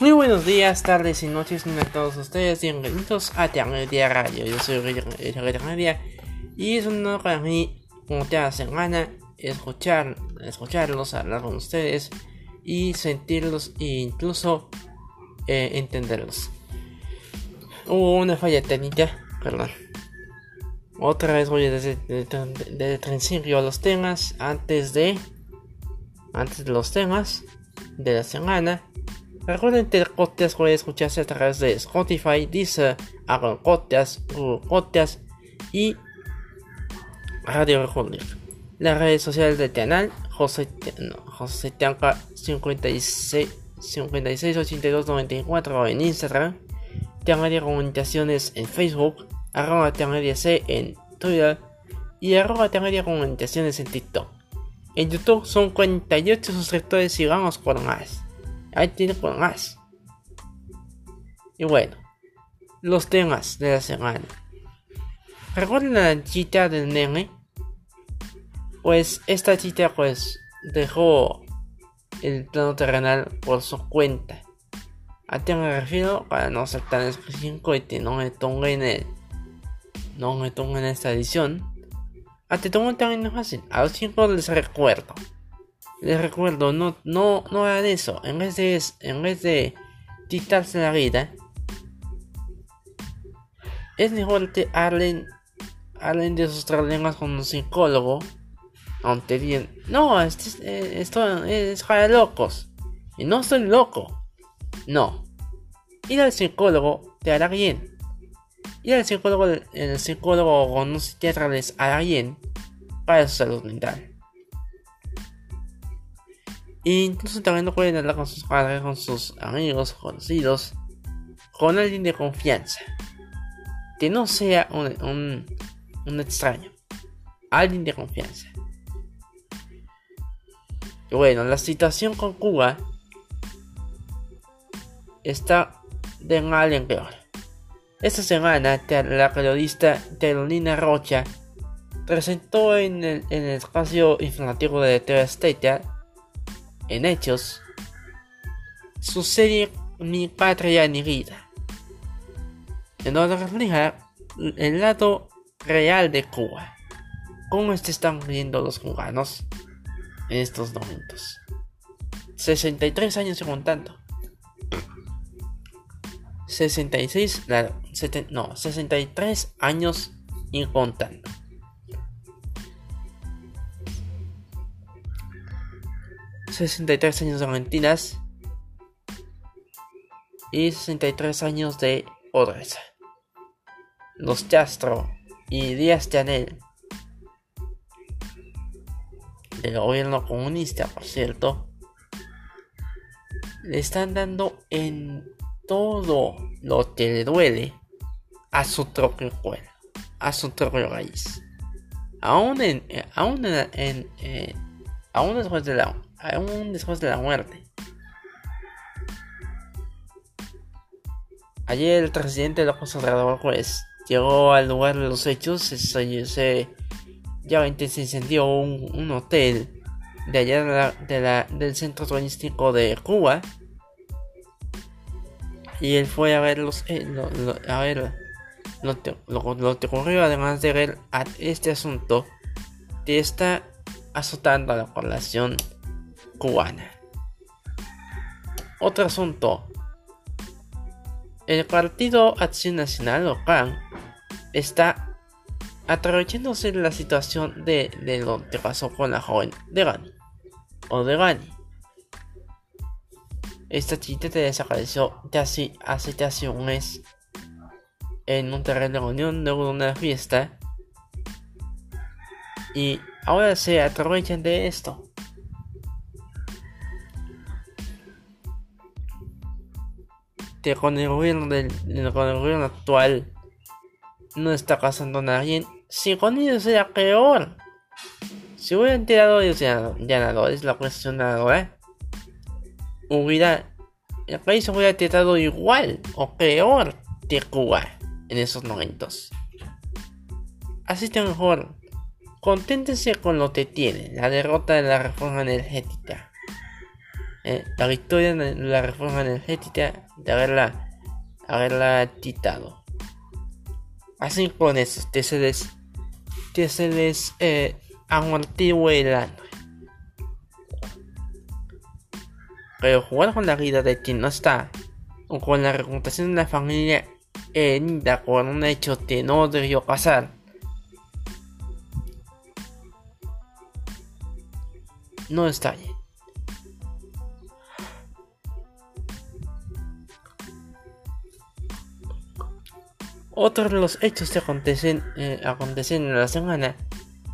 Muy buenos días, tardes y noches a todos ustedes. Bienvenidos a Día Radio. Yo soy Media y es un honor para mí, como cada semana, escuchar, escucharlos, hablar con ustedes y sentirlos e incluso eh, entenderlos. Hubo una falla técnica, perdón. Otra vez voy desde, desde, el principio a los temas antes de antes de los temas de la semana. Recuerden el podcast puede escucharse a través de Spotify, Deezer, Aaron Podcast, Google Podcast y Radio Republic. Las redes sociales del canal, José, no, José 56, 94 en Instagram, de Comunicaciones en Facebook, arroba C en Twitter y arroba Comunicaciones en TikTok. En YouTube son 48 suscriptores y vamos por más. Ahí tiene por más. Y bueno, los temas de la semana. ¿Recuerdan la chita del nene? Pues esta chita pues dejó el plano terrenal por su cuenta. A qué me refiero para no ser tan específico y que no me en el no me en esta edición. A te tomo también fácil. A los chicos les recuerdo. Les recuerdo, no, no, no hagan eso. En vez de, en vez de quitarse la vida, es mejor que hablen, hablen de sus problemas con un psicólogo. Aunque bien, no, esto, eh, esto es para locos. Y no soy loco. No. Ir al psicólogo te hará bien. Y el psicólogo, el psicólogo o un psiquiatra les hará bien para su salud mental. E incluso también no pueden hablar con sus padres, con sus amigos, conocidos, con alguien de confianza. Que no sea un, un, extraño. Alguien de confianza. Bueno, la situación con Cuba está de mal en peor. Esta semana, la periodista Carolina Rocha presentó en el, espacio informativo de TV State, en Hechos, su serie Mi Patria ni Vida, en donde refleja el lado real de Cuba, cómo se están viendo los cubanos en estos momentos. 63 años y contando. 66, no, 63 años y contando. ...63 años de Argentinas... ...y 63 años de pobreza... Los Castro y Díaz Canel... ...del gobierno comunista, por cierto... ...le están dando en todo lo que le duele a su propio cuerpo, a su propio raíz. Aún en, eh, aún en, eh, aún después de la, aún después de la muerte. Ayer el presidente López Obrador pues llegó al lugar de los hechos, se, se ya se incendió un, un hotel de allá de la, del centro turístico de Cuba y él fue a ver los eh, a ver lo, que ocurrió además de ver a este asunto que está azotando a la población cubana. Otro asunto. El Partido Acción Nacional o CAN está de la situación de, lo que pasó con la joven de Gani o de Gani esta chica te desapareció casi hace casi un mes en un terreno de reunión de una fiesta. Y ahora se aprovechan de esto. Que con el gobierno, del, gobierno actual no está casando a nadie. Si con ellos era peor. Si hubieran tirado ellos ganadores, la cuestión ganadora hubiera el país hubiera tratado igual o peor de Cuba en esos momentos. Así que mejor, conténtense con lo que tienen, la derrota de la reforma energética. Eh, la victoria en la reforma energética de haberla, haberla quitado. Así con eso, que se les, que se les eh, amortigue el hambre. Pero jugar con la vida de quien no está, o con la reputación de la familia herida con un hecho que no debió pasar, no está bien. Otro de los hechos que acontecen, eh, acontecen en la semana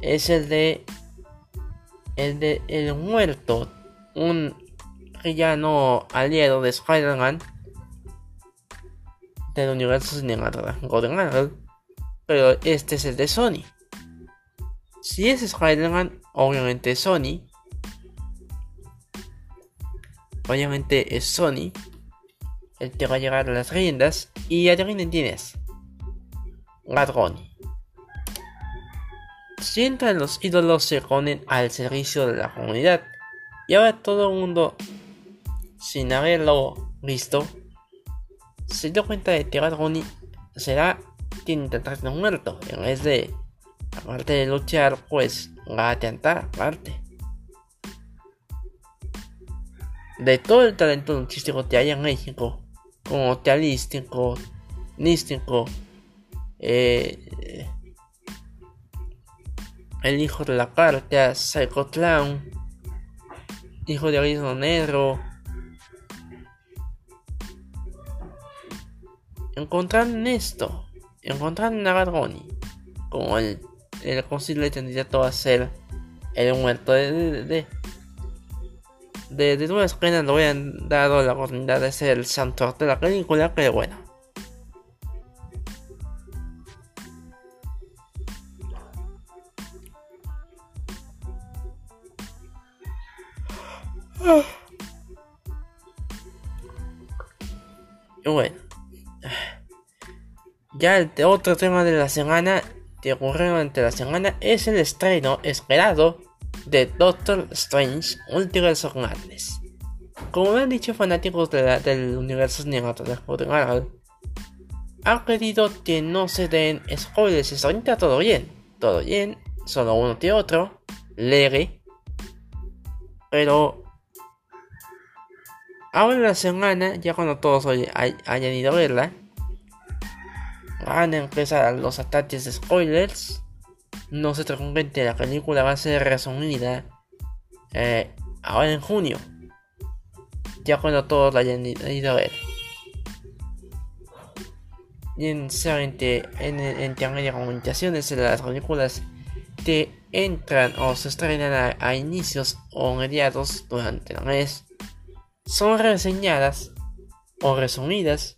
es el de el de el muerto, un villano aliado de Spider-Man del universo cinematográfico de Marvel, pero este es el de Sony. Si es Spider-Man, obviamente es Sony. Obviamente es Sony el que va a llegar a las riendas y adivinen quién es. Ladroni. Siempre los ídolos se ponen al servicio de la comunidad y ahora todo el mundo sin haberlo visto, se dio cuenta de que Ronnie será quien intentarse muerto, en vez de, aparte de luchar, pues va a intentar aparte. De todo el talento luchístico que hay en México, como tealístico, nístico, eh, el hijo de la carta, Psycho Clown, hijo de Arisno Negro, encontraron esto, encontraron a Gargoni, como el, el posible candidato a ser el muerto de, de, de, de, de penas le habían dado la oportunidad de ser el santo de la película, pero bueno. Bueno. Ya el otro tema de la semana que ocurrió durante la semana es el estreno esperado de Doctor Strange Multiverse of Madness. Como han dicho fanáticos del universo cinematográfico de Marvel, han pedido que no se den spoilers. Hasta ahorita todo bien, todo bien, solo uno que otro, leve. Pero ahora en la semana, ya cuando todos hayan ido a verla, van a empezar los ataques de spoilers. No se preocupen la película va a ser resumida eh, ahora en junio. Ya cuando todos la hayan ido a ver. Saben que en, en de comunicaciones las películas que entran o se estrenan a, a inicios o mediados durante el mes son reseñadas o resumidas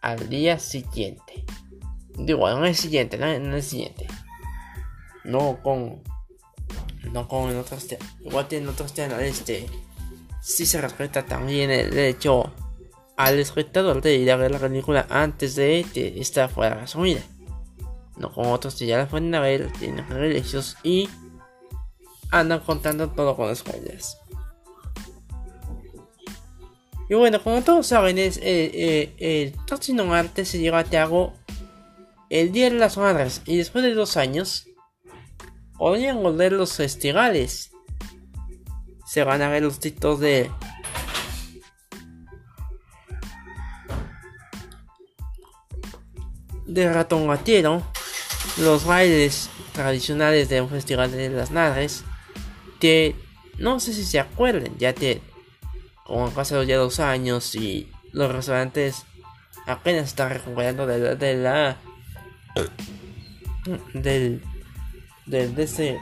al día siguiente. Digo, en el siguiente, no en el siguiente. No con. No con en otros Igual que en otros canales este. Si se respeta también el hecho al espectador de ir a ver la película antes de que esta fuera resumida. No como otros que ya la pueden ver, tienen derechos y andan contando todo con spoilers. Y bueno, como todos saben, es, eh, eh, el próximo martes se lleva a cabo el Día de las Madres. Y después de dos años, podrían volver los festivales. Se van a ver los títulos de de ratón gatero, los bailes tradicionales de un festival de las madres, que no sé si se acuerden, ya que como han pasado ya dos años y los restaurantes apenas están recuperando de la, de la del del de ese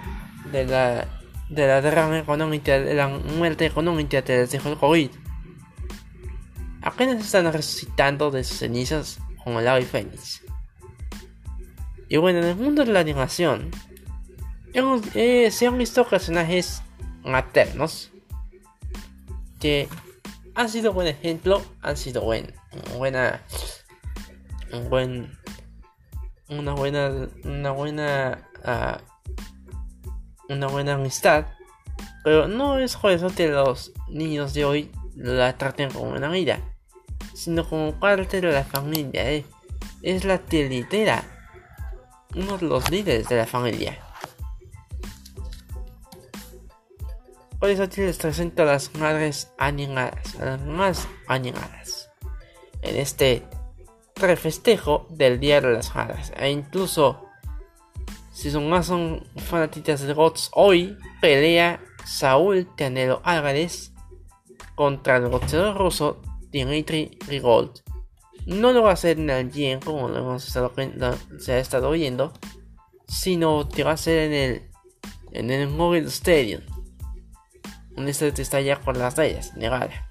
la de la derrama económica de la muerte económica que les dejó el COVID. Apenas están resucitando de sus cenizas como el ave fénix. Y bueno en el mundo de la animación hemos, eh, se han visto personajes maternos que han sido buen ejemplo, han sido buen, buena, buen, una buena, una buena, uh, una buena amistad Pero no es por eso que los niños de hoy la traten como una amiga, sino como parte de la familia. ¿eh? Es la tiritera, uno de los líderes de la familia. Eso les presento a las madres animadas, a las más animadas. En este refestejo del Día de las Madres. E incluso, si son más son de GOTS, hoy pelea Saúl Canelo Álvarez contra el boxeador ruso Dimitri Rigold. No lo va a hacer en el gym como lo hemos estado, se ha estado viendo, sino que va a ser en el en el Mobile Stadium. Un estadio que está ya con las rayas, Nevada.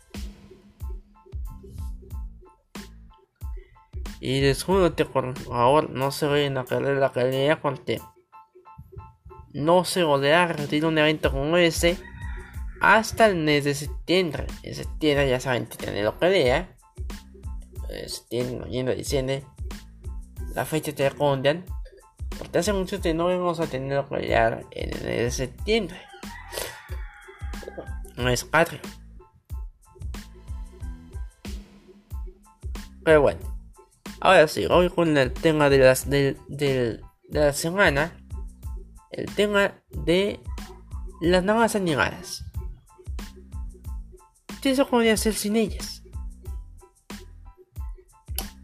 Y que por favor no se vayan a perder la pelea porque no se volverá a repetir un evento como ese hasta el mes de septiembre. En septiembre ya saben que tiene la pelea. Septiembre, noviembre, diciembre. La fecha te esconden. Porque hace mucho que no vamos a tener la pelea en el mes de septiembre. Patrio. Pero bueno. Ahora sí, hoy con el tema de, las, de, de, la semana. El tema de las nuevas animadas. ¿Qué se podría hacer sin ellas?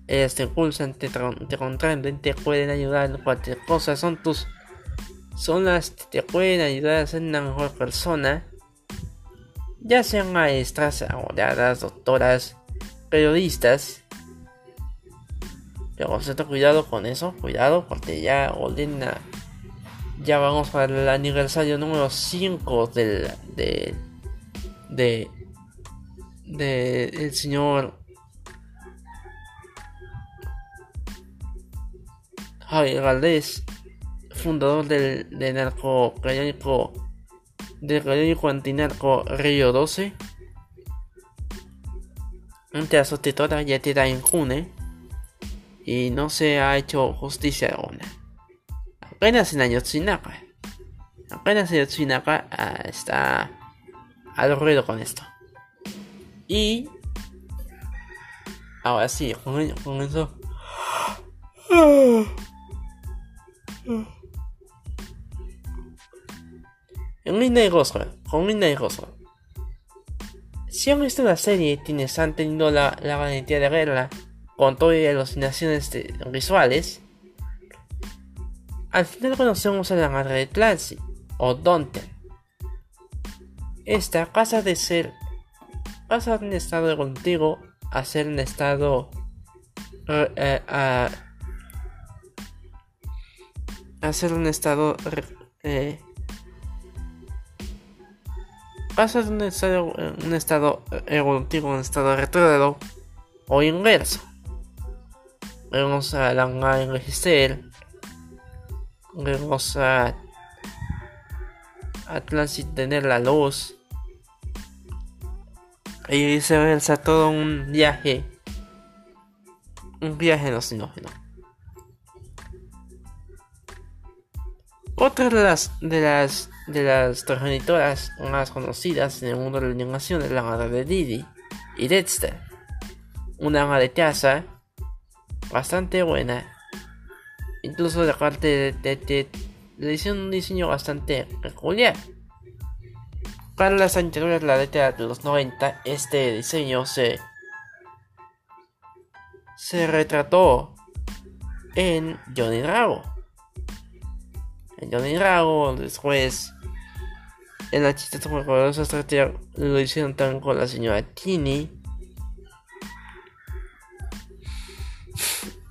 Ellas te impulsan, te, te contraen, te pueden ayudar en cualquier cosa. Son tus. Son las que te pueden ayudar a ser una mejor persona. Ya sean maestras, abogadas, doctoras, periodistas pero cuidado con eso, cuidado, porque ya ordena. Ya vamos para el aniversario número 5 del. de. de. el señor. Javier Valdés, fundador del, de narco periódico del periódico antinarco Río 12. Un caso que todavía queda impune y no se ha hecho justicia alguna. Apenas en Ayotzinapa. Apenas en Ayotzinapa ah, está al ruido con esto. Y ahora sí, con, eso. En Linda y con Linda y Si han visto la serie quienes han tenido la, la valentía de verla, con todas las alucinaciones visuales, al final conocemos a la madre de Clancy, o Dante. Esta pasa de ser pasa de un estado contigo a ser un estado eh, a, a ser un estado eh, pasa de un estado un estado evolutivo a un estado retrógrado o inverso. Vamos a la envejecer, vamos a, a tener la luz. Y viceversa, todo un viaje, un viaje alucinógeno. Otra de las de las de las progenitoras más conocidas en el mundo de la animación es la madre de Didi y Dexter, una ama de casa bastante buena. Incluso de parte de, le hicieron un diseño bastante peculiar. Para las anteriores, la década de los 90, este diseño se, se retrató en Johnny Rago. En Johnny Rago, después en la chiste lo hicieron también con la señora Tini.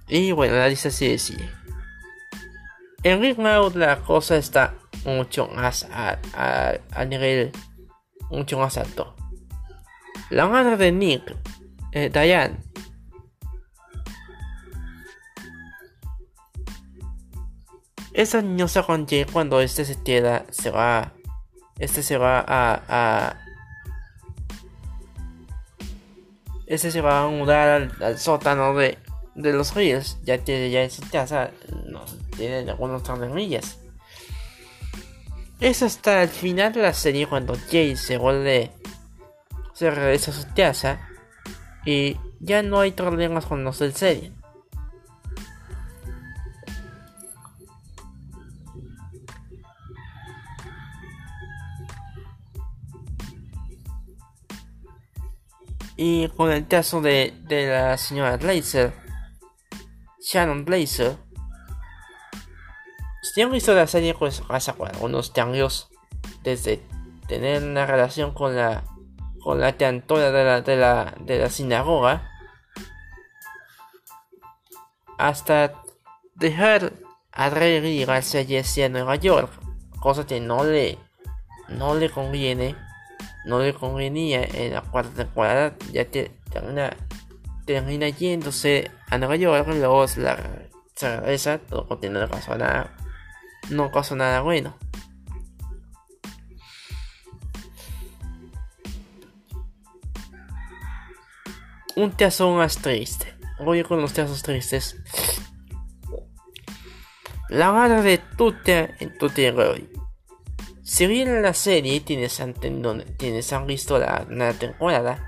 Y bueno, la lista sigue, sigue. En Big Mouth la cosa está mucho más a, nivel mucho más alto. La madre de Nick, eh, Diane, esa niña se contiene cuando este se queda, se va, este se va a, a este se va a mudar al sótano de de los ríos, ya que ya en su casa no, tienen algunos tornillas. Es hasta el final de la serie cuando Jay se vuelve. se regresa a su casa y ya no hay problemas con los del serie. Y con el caso de, de la señora Blazer, Shannon Blazer, si han visto la serie, pues pasa con algunos cambios desde tener una relación con la con la cantora de la, de la, de la sinagoga hasta dejar a Rey llegarse a Jesse a Nueva York, cosa que no le no le conviene no le convenía en la cuarta temporada, ya que termina, termina yéndose a Nueva York luego la, se regresa, todo no pasó nada, no pasó nada bueno. Un teatro más triste. Voy con los teatros tristes. La madre de Tutte en Tutte Roy si bien la serie tienes, tienes han visto la, temporada,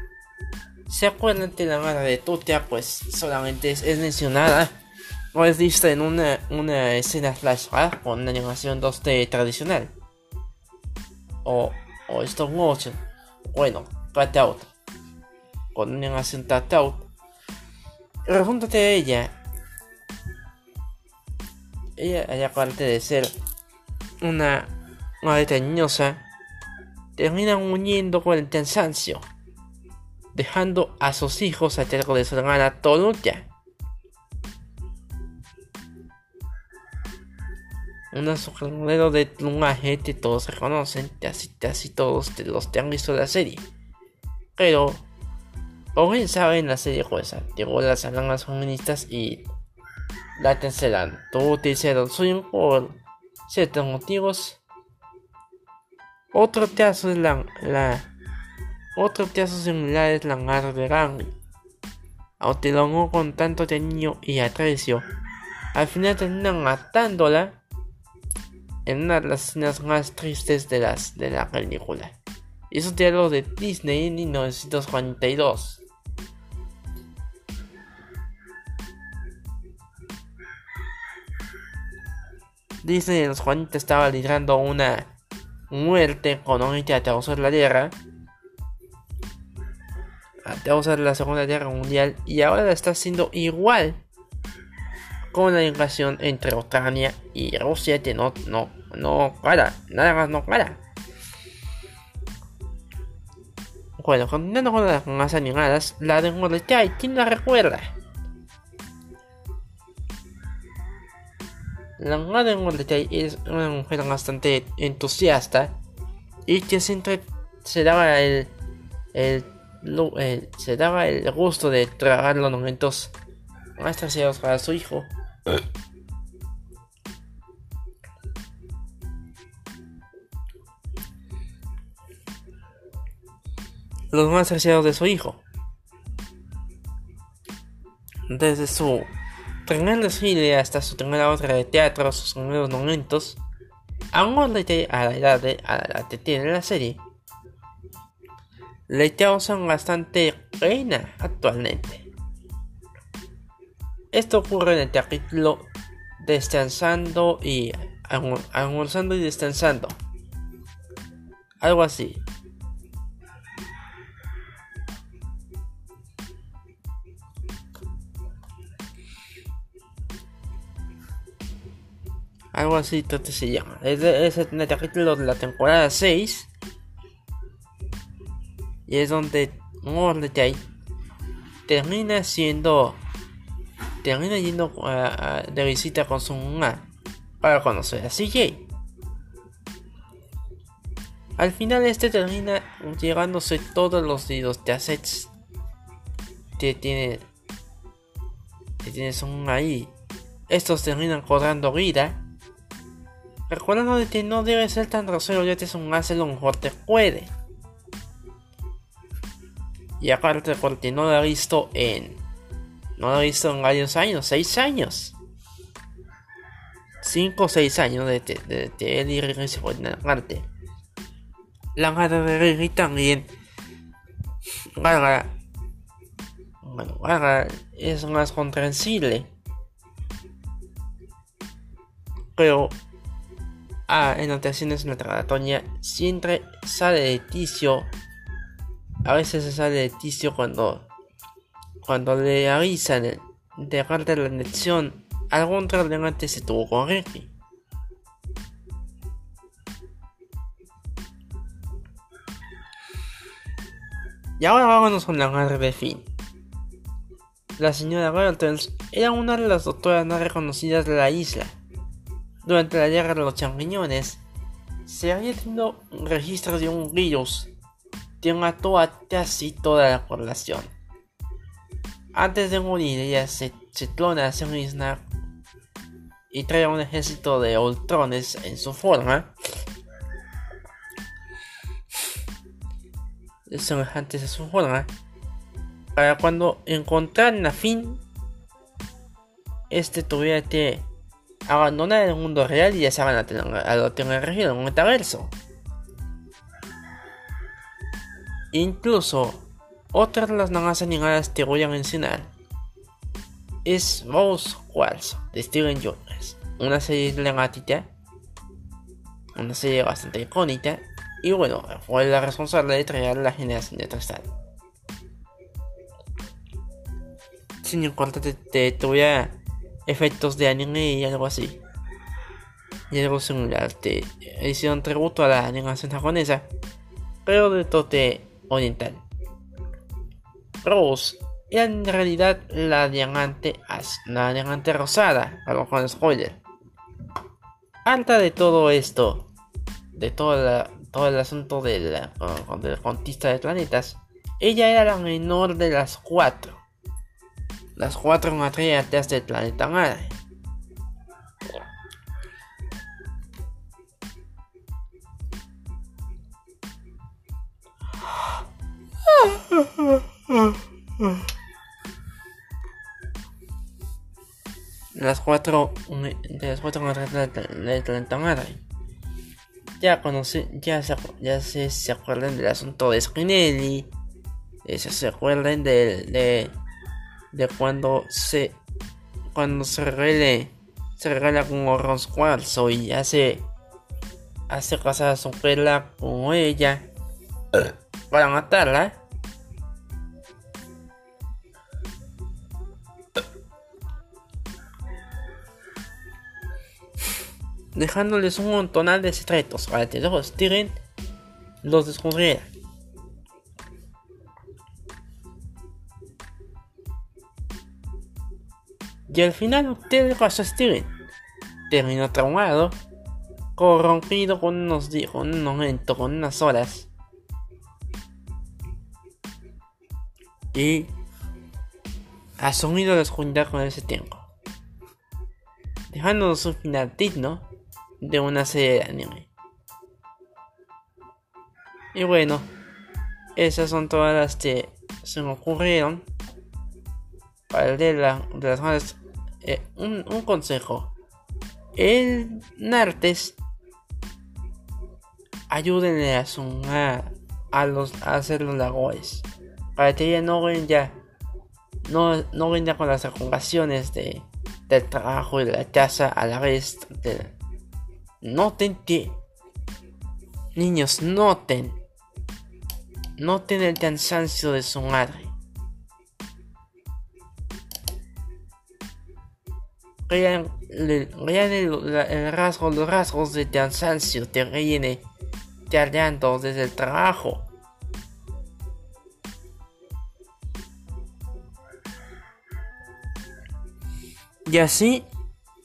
se acuerdan que la madre de Tutia pues solamente es, mencionada o es vista en una, una escena flashback con una animación 2D tradicional. O, o stop motion. Bueno, out Con una animación out Resulta que ella, ella, aparte de ser una teñosa terminan uniendo con el cansancio, dejando a sus hijos a cargo de su hermana Tonutia. Un sombrero de plumaje que todos reconocen, casi, casi todos los que han visto la serie. Pero, como bien saben, la serie jueza llegó las alanas feministas y la cancelan. Todo utilizaron su por ciertos motivos otro caso es la, otro caso similar es la madre de Gandhi. Aunque lo amó con tanto cariño y aprecio, al final terminan matándola en una de las escenas más tristes de, las, de la película. Y eso es algo de Disney en 1942. Disney en los 40 estaba liderando una muerte económica a causa de la guerra, a causa de la Segunda Guerra Mundial, y ahora está haciendo igual con la invasión entre Ucrania y Rusia, que no, no, no para, nada más no para. Bueno, continuando con las más animadas, la de Mordecai, ¿quién la recuerda? La madre Mordecai es una mujer bastante entusiasta y que siempre se daba el, se daba el gusto de trabajar los momentos más trasieros para su hijo. los más trasieros de su hijo. Desde su primer desfile hasta su primera obra de teatro, sus primeros momentos, aún le a la edad de, a la que tiene la serie, le causan bastante pena actualmente. Esto ocurre en el capítulo Descansando y almorzando y descansando. Algo así. Algo así, todo se llama. Es, el capítulo de la temporada 6. Y es donde Mordecai termina siendo. Termina yendo de visita con su mamá para conocer a CJ. Al final este termina llevándose todos los de assets que tiene que tiene son ahí. Estos terminan cobrando vida Recuerda que no debe ser tan grosero ya que es un hace lo mejor te puede. Y aparte porque no lo ha visto en... No lo ha visto en varios años, 6 años. 5 o 6 años de, de, de él y Riri se ponen a parte. La madre de Riri también. Gargara. Bueno, Gargara es más comprensible. Pero ah, en ocasiones la tratonia siempre sale de ticio. A veces se sale de ticio cuando cuando le avisan de de la lección algún antes se tuvo con Ricky. Y ahora vámonos con la madre de Finn. La señora Reuters era una de las doctoras más reconocidas de la isla. Durante la guerra de los champiñones, se había tenido registros de un virus que mató a casi toda la población. Antes de morir, ella se, clona a sí misma y trae un ejército de Ultrones en su forma. Semejantes a su forma. Para cuando encontraran a Finn, este tuviera que abandonar el mundo real y ya se van a tener a lo región, un metaverso. Incluso, otras de las naves animadas que voy a mencionar es Mouse Walls de Steven Jones, una serie dramática, una serie bastante icónica, y bueno, fue la responsable de traer la generación de cristal. Sin importar que tuviera efectos de anime y algo así. Y algo similar, te hicieron tributo a la animación japonesa, pero de tote oriental. Rose en realidad la diamante, la diamante rosada, algo con spoiler. Alta de todo esto, de todo, el asunto de la, de conquista de planetas, ella era la menor de las cuatro. Las cuatro matriarcas del planeta madre. las cuatro de las cuatro de Atlanta Madre. Ya conoce, ya se, ya se, se acuerdan del asunto de Spinelli. Se, se acuerdan de, de, de cuando se cuando se revele se regala con Oros Cuarzo y hace hace casar a su pela con ella. Para matarla. Dejándoles un montonal de secretos. Para que los tiren los descubrieran. Y al final, ¿qué le pasó Steven? Terminó traumado, corrompido con unos días, con un momento, con unas horas. Y asumido la oscuridad con ese tiempo. Dejándonos un final digno de una serie de anime. Y bueno, esas son todas las que se me ocurrieron. Para el de, la, de las más, eh, un, consejo. El Nartes ayúdenle a sumar a los a hacer los lagos para que ya no ya no, no con las conjugaciones de, del trabajo y de la casa a la vez de, Noten que... Niños, noten. Noten el cansancio de su madre. Vean, el, rasgo, los rasgos de cansancio te viene tardando desde el trabajo. Y así,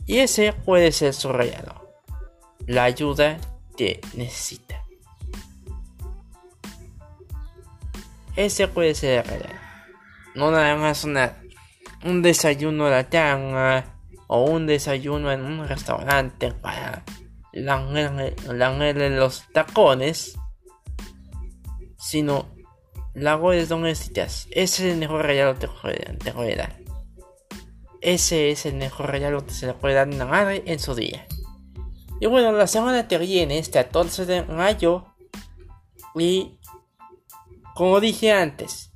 ese puede ser su regalo la ayuda que necesita. Ese puede ser real. No nada más una, un desayuno a la tanga o un desayuno en un restaurante para langarle los tacones, sino labores domésticas. Ese es el mejor regalo que te puede dar. Ese es el mejor regalo que se le puede dar a una madre en su día. Y bueno, la semana que viene, este 14 de mayo, y como dije antes,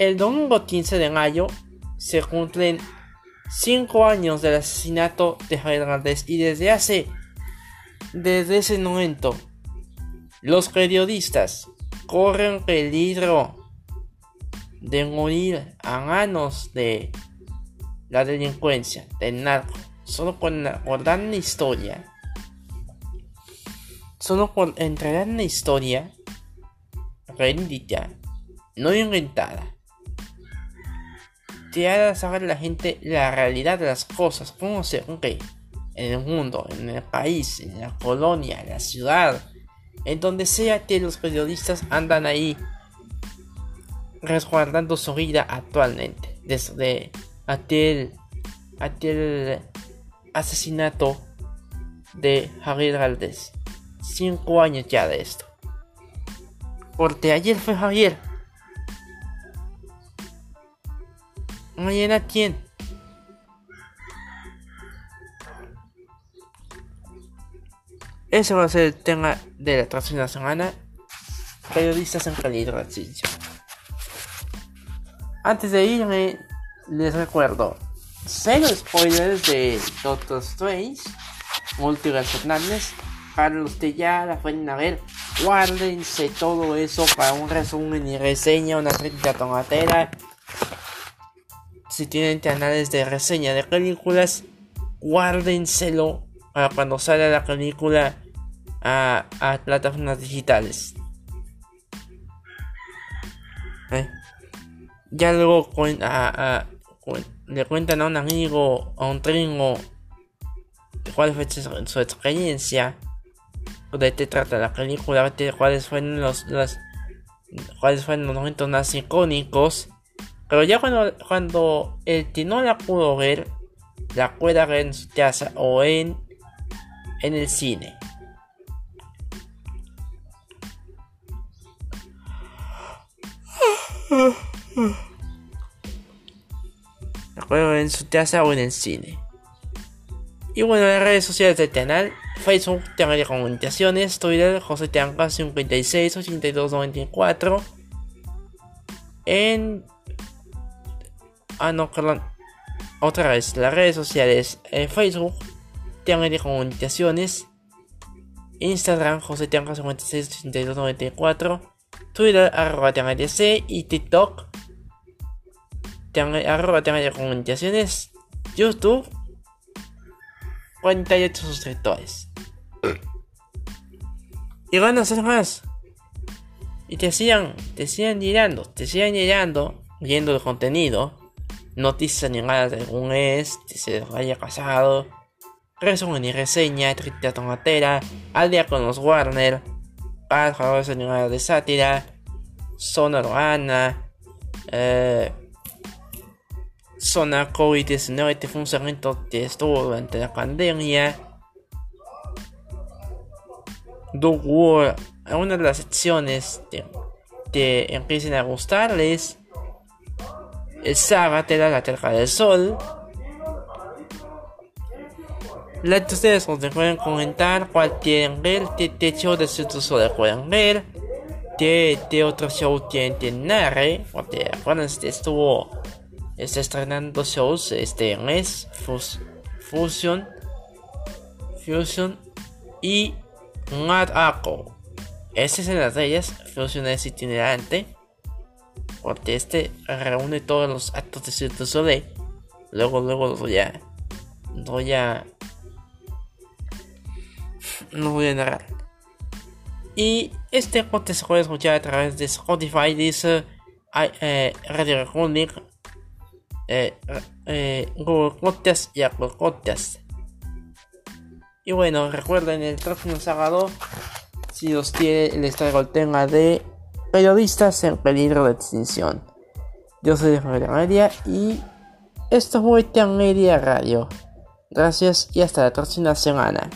el domingo 15 de mayo se cumplen 5 años del asesinato de Javier y desde hace, desde ese momento, los periodistas corren peligro de morir a manos de la delincuencia, del narco, solo por recordar la historia, solo por entregar la historia rendida, no inventada. Te hará saber la gente la realidad de las cosas, cómo se ve en el mundo, en el país, en la colonia, en la ciudad, en donde sea que los periodistas andan ahí resguardando su vida actualmente, desde aquel, aquel asesinato de Javier Valdés. Cinco años ya de esto. Porque ayer fue Javier. Mañana quién? Ese va a ser el tema de la próxima semana. Periodistas en peligro de. Antes de irme, les recuerdo. Cero spoilers de Doctor Strange. Multiverse. Para los que ya la pueden ver, guárdense todo eso para un resumen y reseña, una crítica tomatera. Si tienen canales de reseña de películas, guárdenselo para cuando salga la película a, plataformas digitales. ¿Eh? Ya luego le cuentan a un amigo, a un tringo, cuál fue su, experiencia, de qué trata la película, cuáles fueron los, cuáles fueron los momentos más icónicos. Pero ya cuando, cuando el que no la pudo ver, la pueda ver en su casa o en, en el cine. Recuerdo en su casa o en el cine. Y bueno, las redes sociales del canal, Facebook, tema de comunicaciones, Twitter, José Tianca 56 82 94. En. Ah, no, perdón. Otra vez, las redes sociales, eh, Facebook, tema de comunicaciones, Instagram, José Tianca 56 82 94. Twitter arroba DC y TikTok arroba de comunicaciones, YouTube 48 suscriptores. Y van a más. Y te sigan, te sigan llegando, te sigan llegando, viendo el contenido, noticias animadas de algún ex, que se haya casado, resumen y reseña, triste tomatera, al día con los Warner, pájaros animados de sátira, zona urbana, eh, zona COVID-19 este funcionamiento que estuvo durante la pandemia. Hubo algunas de las secciones que, empiecen a gustarles. El te da la terca del sol. Que ustedes pueden comentar cuál quieren ver, qué techo de su pueden ver de, otro show que, que narre, porque acuérdense, estuvo está estrenando shows este mes, Fusion, Fusion y Mad. Esa es una de ellas, Fusion es itinerante, porque este reúne todos los actos de Cirque Soleil. Luego, luego los voy a, voy a, no voy a narrar. Y este podcast se puede escuchar a través de Spotify, dice eh, Radio Recording, eh, eh, Google Podcast y Apple Podcast. Y bueno, recuerden el próximo sábado, si os quiere, les traigo el tema de periodistas en peligro de extinción. Yo soy Javier Media y esto fue Media Radio. Gracias y hasta la próxima semana.